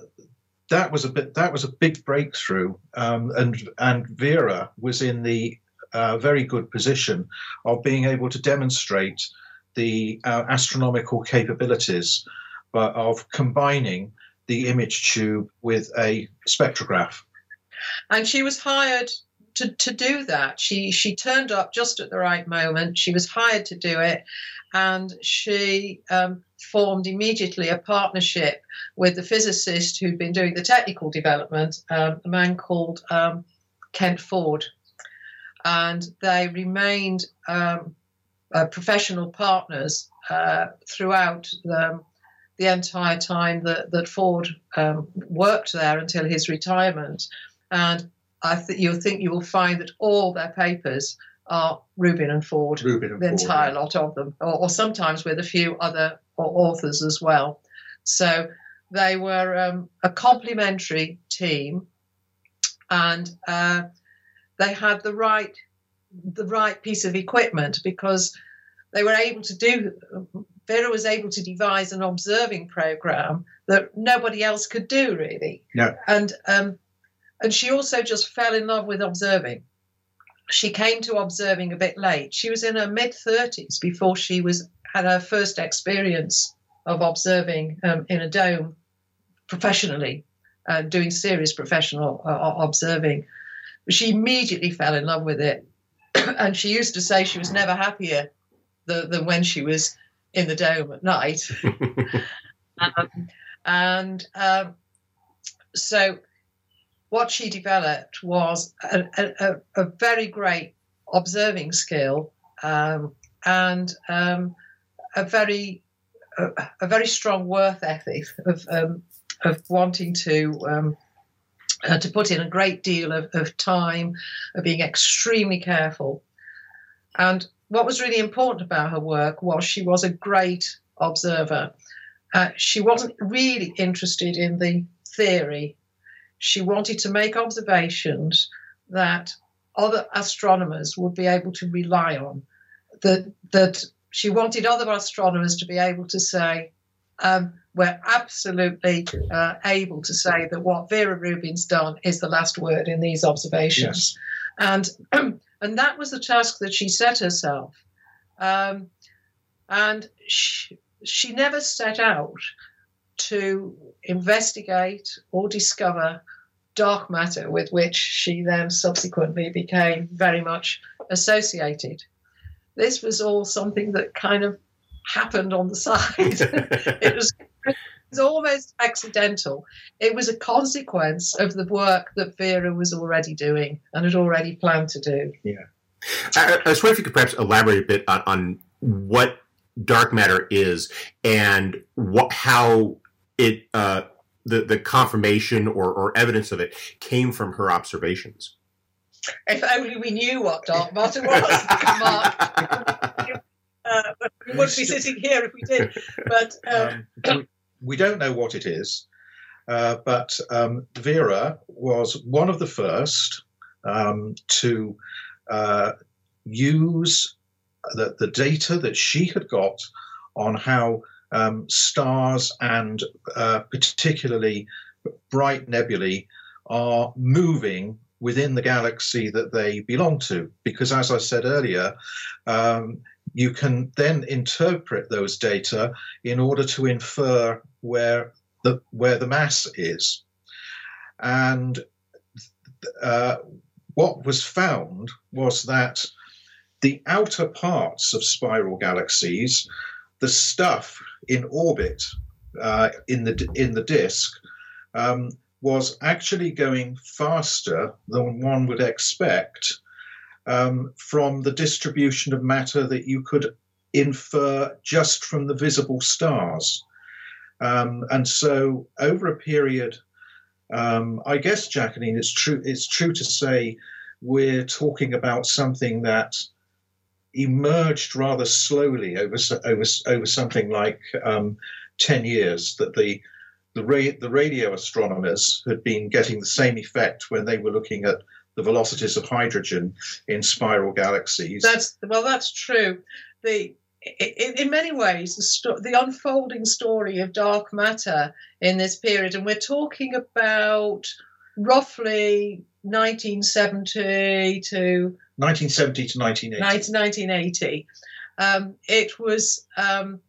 that was a bit that was a big breakthrough, um, and and Vera was in the uh, very good position of being able to demonstrate the uh, astronomical capabilities, of combining the image tube with a spectrograph. And she was hired to, to do that. She she turned up just at the right moment. She was hired to do it, and she um, formed immediately a partnership with the physicist who'd been doing the technical development, um, a man called um, Kent Ford, and they remained um, uh, professional partners uh, throughout the, the entire time that, that Ford um, worked there until his retirement. And I think you'll think you will find that all their papers are Rubin and Ford, Rubin and the Ford, entire yeah. lot of them, or, or sometimes with a few other authors as well. So they were um, a complementary team, and uh, they had the right the right piece of equipment because they were able to do. Vera was able to devise an observing program that nobody else could do, really. Yeah. And um, and she also just fell in love with observing. She came to observing a bit late. She was in her mid thirties before she was had her first experience of observing um, in a dome professionally, uh, doing serious professional uh, observing. She immediately fell in love with it, and she used to say she was never happier than, than when she was in the dome at night. um, and um, so, what she developed was a, a, a very great observing skill um, and um, a very a, a, very strong worth ethic of um, of wanting to um, uh, to put in a great deal of, of time, of being extremely careful. And what was really important about her work was she was a great observer. Uh, she wasn't really interested in the theory. She wanted to make observations that other astronomers would be able to rely on. That that she wanted other astronomers to be able to say, um, we're absolutely uh, able to say that what Vera Rubin's done is the last word in these observations. Yes. And, and that was the task that she set herself. Um, and she, she never set out to investigate or discover dark matter with which she then subsequently became very much associated. This was all something that kind of happened on the side. it was it was almost accidental. It was a consequence of the work that Vera was already doing and had already planned to do. Yeah. I, I was wondering if you could perhaps elaborate a bit on, on what dark matter is and what how it uh, the the confirmation or, or evidence of it came from her observations. If only we knew what dark matter was, Mark. Uh, we wouldn't be sitting here if we did. But um, um, we don't know what it is. Uh, but um, Vera was one of the first um, to uh, use the, the, data that she had got on how um, stars and uh, particularly bright nebulae are moving within the galaxy that they belong to. Because, as I said earlier, um, you can then interpret those data in order to infer where the where the mass is. And uh, what was found was that the outer parts of spiral galaxies, the stuff in orbit uh, in the in the disk, um, was actually going faster than one would expect um, from the distribution of matter that you could infer just from the visible stars. Um, and so, over a period, um, I guess, Jacqueline, it's true. It's true to say we're talking about something that emerged rather slowly over over over something like um, ten years. That the the, ra- the radio astronomers had been getting the same effect when they were looking at the velocities of hydrogen in spiral galaxies. That's well, that's true. The in, in many ways, the, sto- the unfolding story of dark matter in this period, and we're talking about roughly 1970 to 1970 to 1980. 1980. Um, it was um,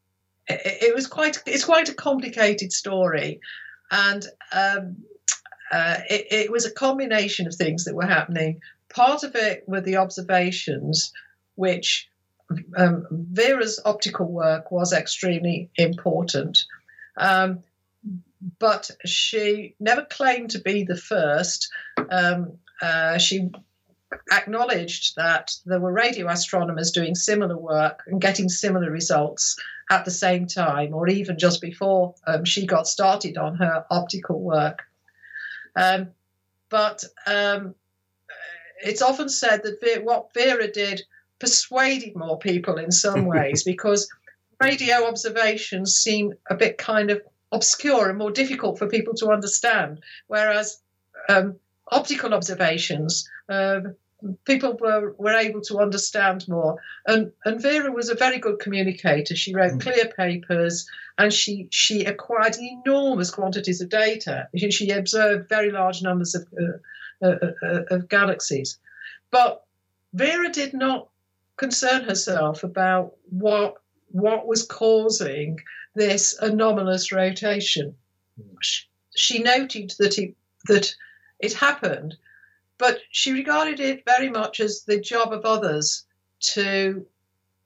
it, it, was quite it's quite a complicated story, and um, uh, it, it, was a combination of things that were happening. Part of it were the observations, which um, Vera's optical work was extremely important. But she never claimed to be the first. Um, uh, she acknowledged that there were radio astronomers doing similar work and getting similar results at the same time, or even just before um, she got started on her optical work. Um, but um, it's often said that Vera, what Vera did persuaded more people in some ways because radio observations seem a bit kind of obscure and more difficult for people to understand, whereas um, optical observations uh, people were, were able to understand more. And and Vera was a very good communicator. She wrote mm. clear papers and she she acquired enormous quantities of data. She, she observed very large numbers of uh, uh, uh, of galaxies. But Vera did not concern herself about what what was causing this anomalous rotation. She noted that it that it happened, but she regarded it very much as the job of others to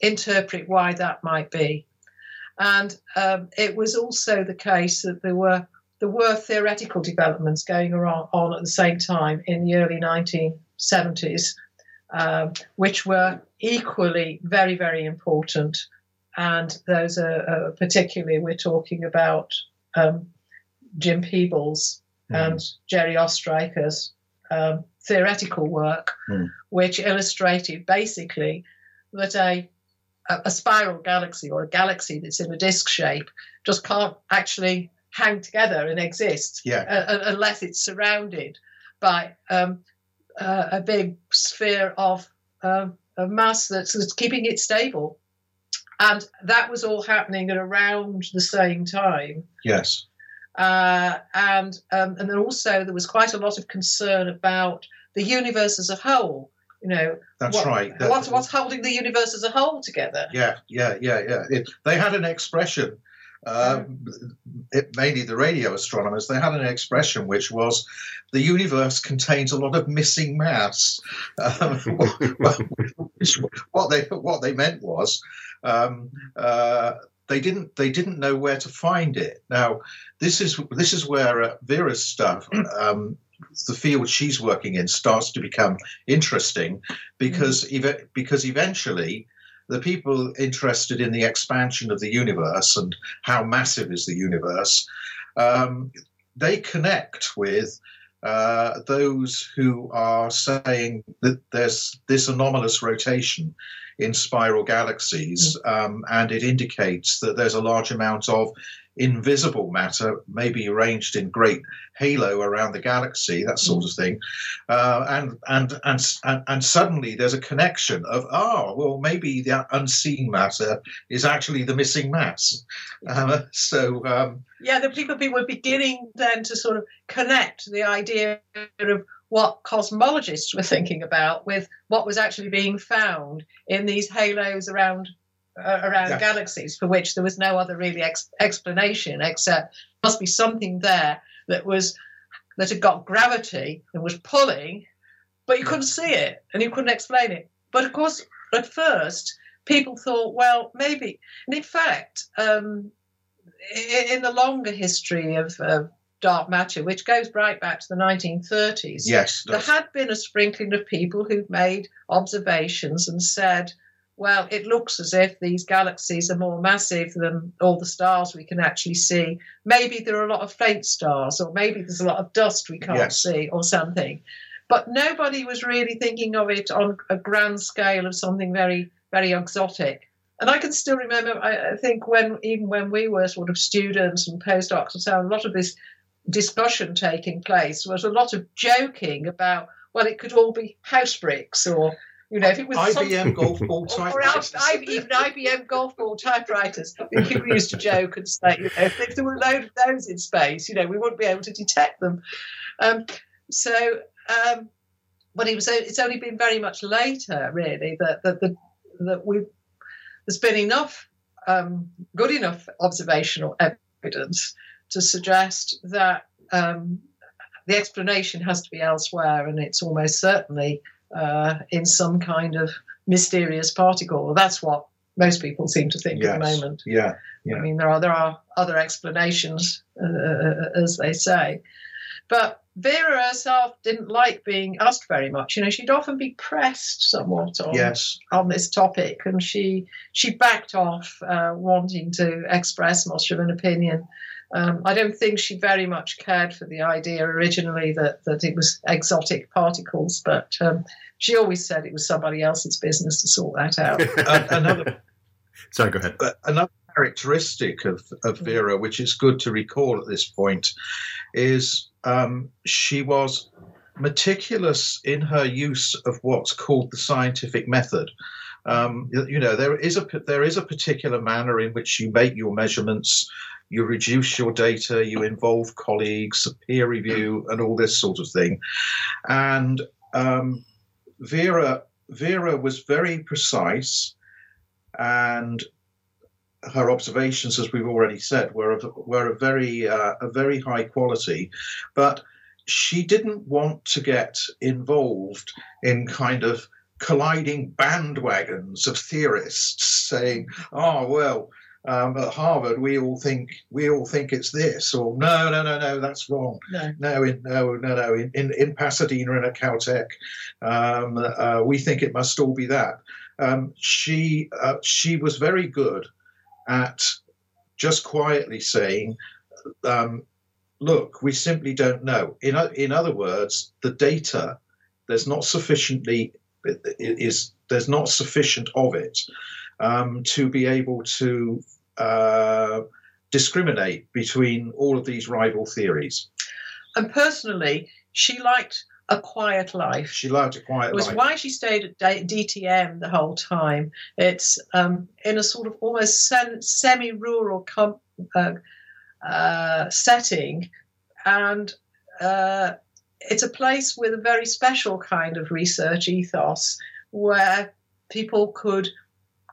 interpret why that might be. And um, it was also the case that there were there were theoretical developments going on, on at the same time in the early 1970s, um, which were equally very, very important. And those are uh, particularly, we're talking about um, Jim Peebles mm. and Jerry Ostriker's um, theoretical work, mm. which illustrated basically that a a spiral galaxy or a galaxy that's in a disk shape just can't actually hang together and exist yeah. uh, unless it's surrounded by um, uh, a big sphere of, um, of mass that's, that's, keeping it stable. And that was all happening at around the same time. Yes. Uh, and um, and then also there was quite a lot of concern about the universe as a whole. You know, that's what, right. That, what's what's holding the universe as a whole together? Yeah, yeah, yeah, yeah. It, they had an expression um, it, mainly the radio astronomers, they had an expression which was the universe contains a lot of missing mass. Um, what they what they meant was um, uh, they didn't they didn't know where to find it. Now this is this is where uh, Vera's stuff. Um, the field she's working in starts to become interesting because ev- because eventually the people interested in the expansion of the universe and how massive is the universe, um, they connect with uh, those who are saying that there's this anomalous rotation in spiral galaxies, mm. um, and it indicates that there's a large amount of invisible matter, maybe arranged in great halo around the galaxy, that sort of thing. Uh, and, and, and, and, and suddenly there's a connection of, oh, well, maybe the unseen matter is actually the missing mass. Uh, so. Um, yeah, the people, people were beginning then to sort of connect the idea of what cosmologists were thinking about with what was actually being found in these halos around uh, around yeah. galaxies for which there was no other really ex- explanation except must be something there that was that had got gravity and was pulling, but you couldn't see it and you couldn't explain it. But of course, at first, people thought, well, maybe. And in fact, um, in, the longer history of uh, dark matter, which goes right back to the 1930s, yes, there had been a sprinkling of people who'd made observations and said, well, it looks as if these galaxies are more massive than all the stars we can actually see. Maybe there are a lot of faint stars, or maybe there's a lot of dust we can't yes. see, or something. But nobody was really thinking of it on a grand scale of something very, very exotic. And I can still remember, I, think, when even when we were sort of students and postdocs and so on, a lot of this discussion taking place was a lot of joking about, well, it could all be house bricks or you know, if it was IBM golf ball typewriters, or even IBM golf ball typewriters, people used to joke and say, you know, if there were a load of those in space, you know, we wouldn't be able to detect them. Um, so, um, but it was, it's only been very much later, really, that that that, that we there's been enough um, good enough observational evidence to suggest that um, the explanation has to be elsewhere, and it's almost certainly uh, in some kind of mysterious particle. That's what most people seem to think yes. at the moment. Yeah, yeah. I mean, there are there are other explanations, uh, uh, as they say, but Vera herself didn't like being asked very much. You know, she'd often be pressed somewhat on yes. on this topic, and she she backed off uh, wanting to express much of an opinion. Um, I don't think she very much cared for the idea originally that, that it was exotic particles, but um, she always said it was somebody else's business to sort that out. uh, another, Sorry, go ahead. Uh, another characteristic of, of Vera, which is good to recall at this point, is um, she was meticulous in her use of what's called the scientific method. Um, you know, there is a there is a particular manner in which you make your measurements, you reduce your data, you involve colleagues, peer review, and all this sort of thing. And um, Vera Vera was very precise, and her observations, as we've already said, were of, were a very uh, a very high quality, but she didn't want to get involved in kind of colliding bandwagons of theorists saying, "Oh well, um, at Harvard we all think we all think it's this," or "No, no, no, no, that's wrong." No, no, in, no, no, no. In, in, in Pasadena and at Caltech, um, uh, we think it must all be that. Um, she uh, she was very good at just quietly saying, um, look, we simply don't know. In, in other words, the data, there's not sufficiently, is there's not sufficient of it um, to be able to uh, discriminate between all of these rival theories. And personally, she liked a quiet life. She liked a quiet life. It was life. why she stayed at DTM the whole time. It's um, in a sort of almost semi rural com- uh, uh, setting. And uh, it's a place with a very special kind of research ethos where people could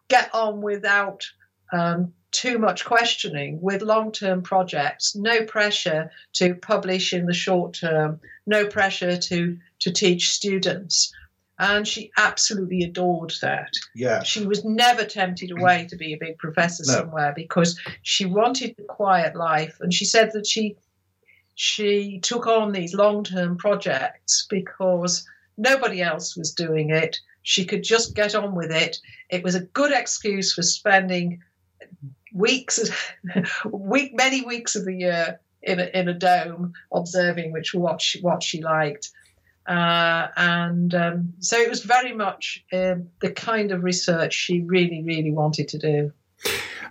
get on without um, too much questioning with long term projects, no pressure to publish in the short term, no pressure to, to teach students. And she absolutely adored that. Yeah. She was never tempted away to be a big professor no. somewhere because she wanted a quiet life. And she said that she she took on these long term projects because nobody else was doing it. She could just get on with it. It was a good excuse for spending weeks, week, many weeks of the year in a, in a dome observing which what she, what she liked. Uh, and um, so it was very much um, the kind of research she really, really wanted to do.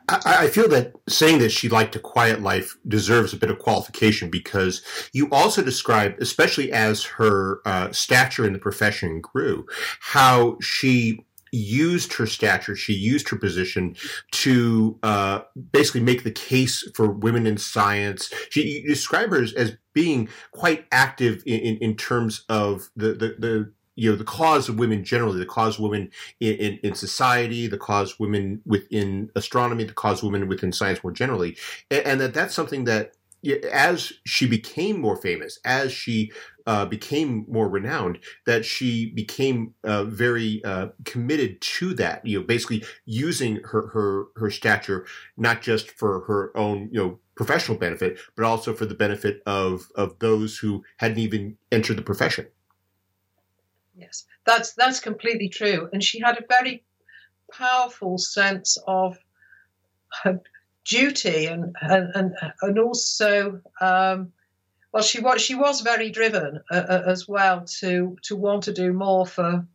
I, feel that saying that she liked a quiet life deserves a bit of qualification because you also describe, especially as her uh, stature in the profession grew, how she used her stature, she used her position to uh, basically make the case for women in science. She you describe her as, as being quite active in, in, in terms of the, the, the you know the cause of women generally, the cause of women in, in, in, society, the cause of women within astronomy, the cause of women within science more generally, and, and that that's something that as she became more famous, as she uh, became more renowned, that she became uh, very uh, committed to that. You know, basically using her her her stature not just for her own you know professional benefit, but also for the benefit of of those who hadn't even entered the profession. Yes, that's that's completely true, and she had a very powerful sense of duty and and and, and also um, well she was she was very driven uh, uh, as well to to want to do more for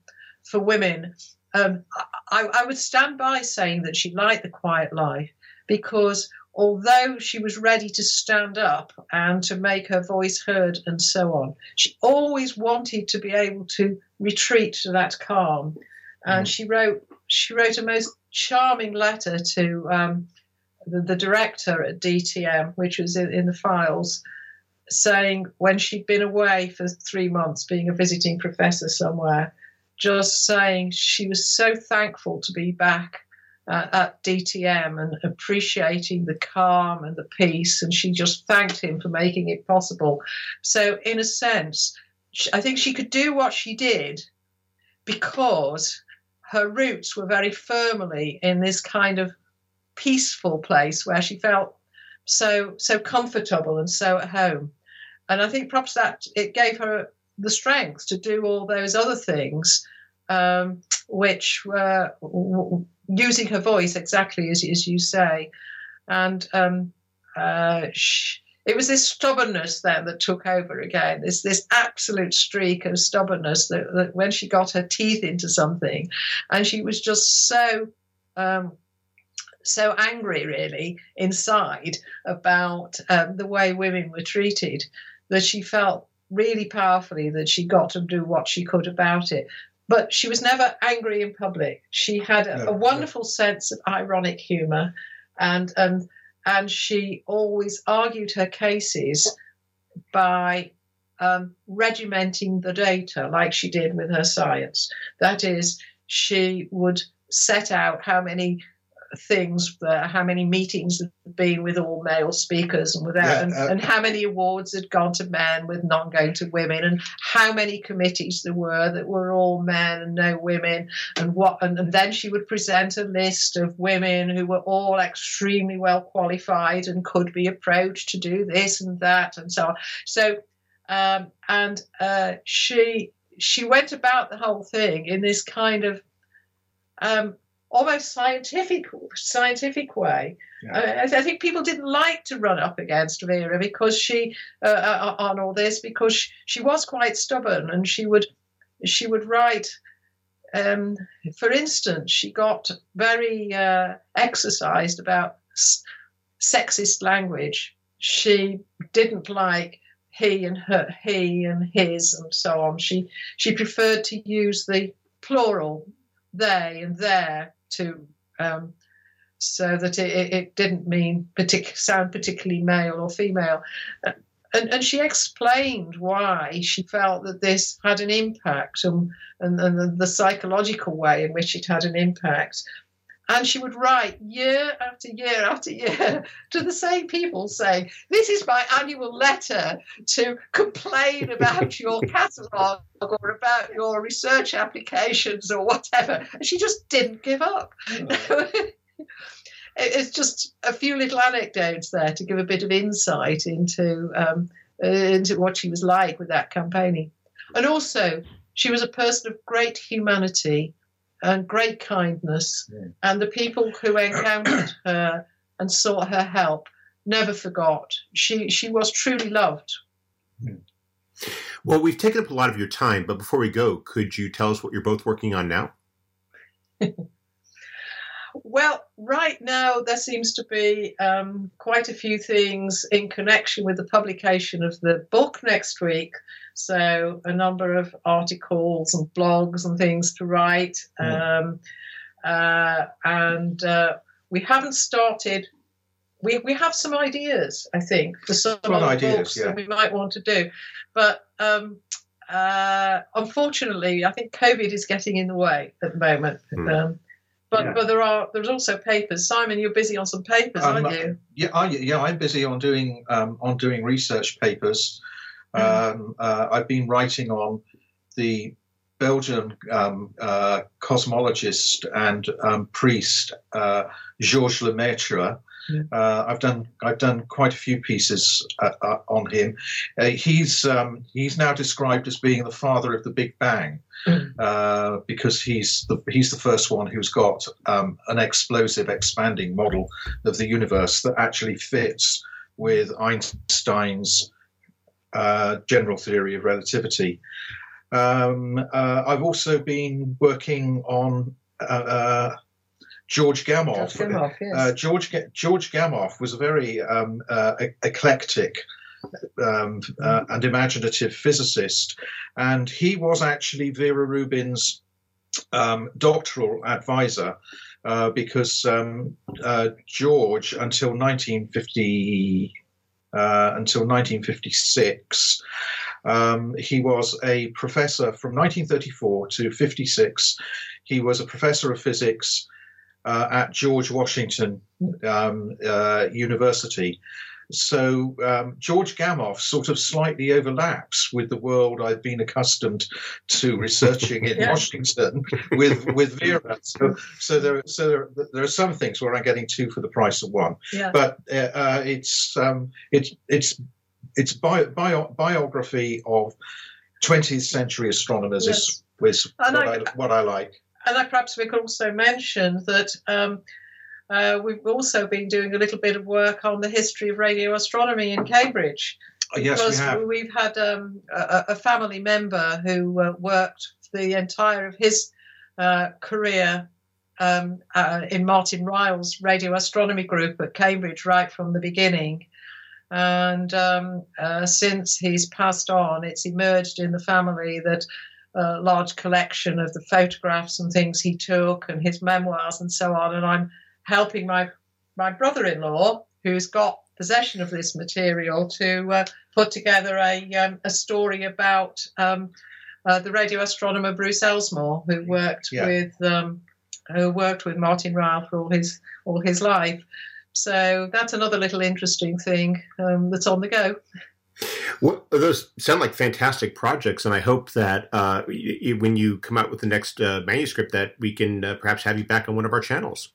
for women. Um, I, I would stand by saying that she liked the quiet life because although she was ready to stand up and to make her voice heard and so on, she always wanted to be able to retreat to that calm. And mm. she wrote she wrote a most charming letter to um, the, the, director at DTM, which was in, in the files, saying when she'd been away for three months, being a visiting professor somewhere, just saying she was so thankful to be back uh, at DTM and appreciating the calm and the peace. And she just thanked him for making it possible. So, in a sense, I think she could do what she did because her roots were very firmly in this kind of peaceful place where she felt so so comfortable and so at home. And I think perhaps that it gave her the strength to do all those other things, um, which were using her voice exactly as, as you say. And um, uh, it was this stubbornness then that took over again. This this absolute streak of stubbornness that, that when she got her teeth into something, and she was just so um, so angry, really, inside about um, the way women were treated, that she felt really powerfully that she got to do what she could about it. But she was never angry in public. She had a, No, a wonderful sense of ironic humor, and and and she always argued her cases by um, regimenting the data, like she did with her science. That is, she would set out how many things, uh, how many meetings had been with all male speakers and without, Yeah, and, uh, and how many awards had gone to men with none going to women, and how many committees there were that were all men and no women, and what, and, and then she would present a list of women who were all extremely well qualified and could be approached to do this and that and so on. So, um, and uh, she she went about the whole thing in this kind of um, almost scientific scientific way. I, I think people didn't like to run up against Vera because she uh, uh, on all this because she, she was quite stubborn and she would she would write. Um, for instance, she got very uh, exercised about s- sexist language. She didn't like he and her, he and his, and so on. She she preferred to use the plural, they and their, to um, so that it, it- didn't mean partic- sound particularly male or female. Uh, And, and she explained why she felt that this had an impact and, and, and the, the psychological way in which it had an impact. And she would write year after year after year to the same people saying, This is my annual letter to complain about your catalogue or about your research applications or whatever. And she just didn't give up. it's just a few little anecdotes there to give a bit of insight into um, into what she was like with that campaigning. And also, she was a person of great humanity and great kindness, and the people who encountered her and sought her help never forgot. She she was truly loved. Well, we've taken up a lot of your time, but before we go, could you tell us what you're both working on now? Well, right now there seems to be um, quite a few things in connection with the publication of the book next week. So, a number of articles and blogs and things to write. Um, uh, and uh, we haven't started. We, we have some ideas, I think, for some Some other ideas, books yeah. that we might want to do. But um, uh, unfortunately, I think COVID is getting in the way at the moment. Hmm. Um, but Yeah. but there are there's also papers. Simon, you're busy on some papers, Um, aren't you? Yeah, I, yeah, I'm busy on doing um, on doing research papers. Mm. Um, uh, I've been writing on the Belgian um, uh, cosmologist and um, priest uh, Georges Lemaitre. Mm. Uh, I've done I've done quite a few pieces uh, uh, on him. Uh, he's um, he's now described as being the father of the Big Bang Mm. uh, because he's the he's the first one who's got um, an explosive expanding model of the universe that actually fits with Einstein's uh, general theory of relativity. Um, uh, I've also been working on uh, uh, George Gamow. George Gamow, yes. Uh, George George Gamow was a very um, uh, eclectic um, uh, and imaginative physicist, and he was actually Vera Rubin's um, doctoral advisor. Uh, because um, uh, George, until 1950, uh, until 1956, um, he was a professor from 1934 to 56. He was a professor of physics uh, at George Washington um, uh, University. So um, George Gamow sort of slightly overlaps with the world I've been accustomed to researching in Yeah. Washington with with Vera. So, so there so there, there are some things where I'm getting two for the price of one. Yeah. But uh, uh, it's um, it's it's it's bio, bio, biography of 20th century astronomers is, is what I- I, what I like. And I, perhaps we could also mention that um, uh, we've also been doing a little bit of work on the history of radio astronomy in Cambridge. Oh, yes, we because have. we've had um, a, a family member who uh, worked the entire of his uh, career um, uh, in Martin Ryle's radio astronomy group at Cambridge right from the beginning. And um, uh, since he's passed on, it's emerged in the family that a large collection of the photographs and things he took and his memoirs and so on. And I'm helping my my brother-in-law, who's got possession of this material, to uh, put together a um, a story about um, uh, the radio astronomer Bruce Elsmore, who worked Yeah. with um, who worked with Martin Ryle for all his all his life. So that's another little interesting thing um, that's on the go. Well, those sound like fantastic projects, and I hope that uh, when you come out with the next uh, manuscript, that we can uh, perhaps have you back on one of our channels.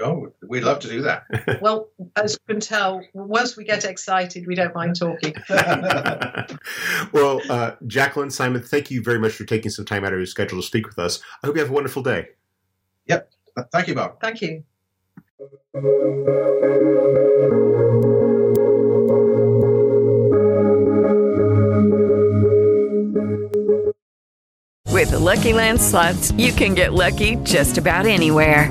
Oh, we'd love to do that. Well, as you can tell, once we get excited, we don't mind talking. well, uh, Jacqueline Simon, thank you very much for taking some time out of your schedule to speak with us. I hope you have a wonderful day. Yep. Thank you, Bob. Thank you. With the Lucky Land slots, you can get lucky just about anywhere.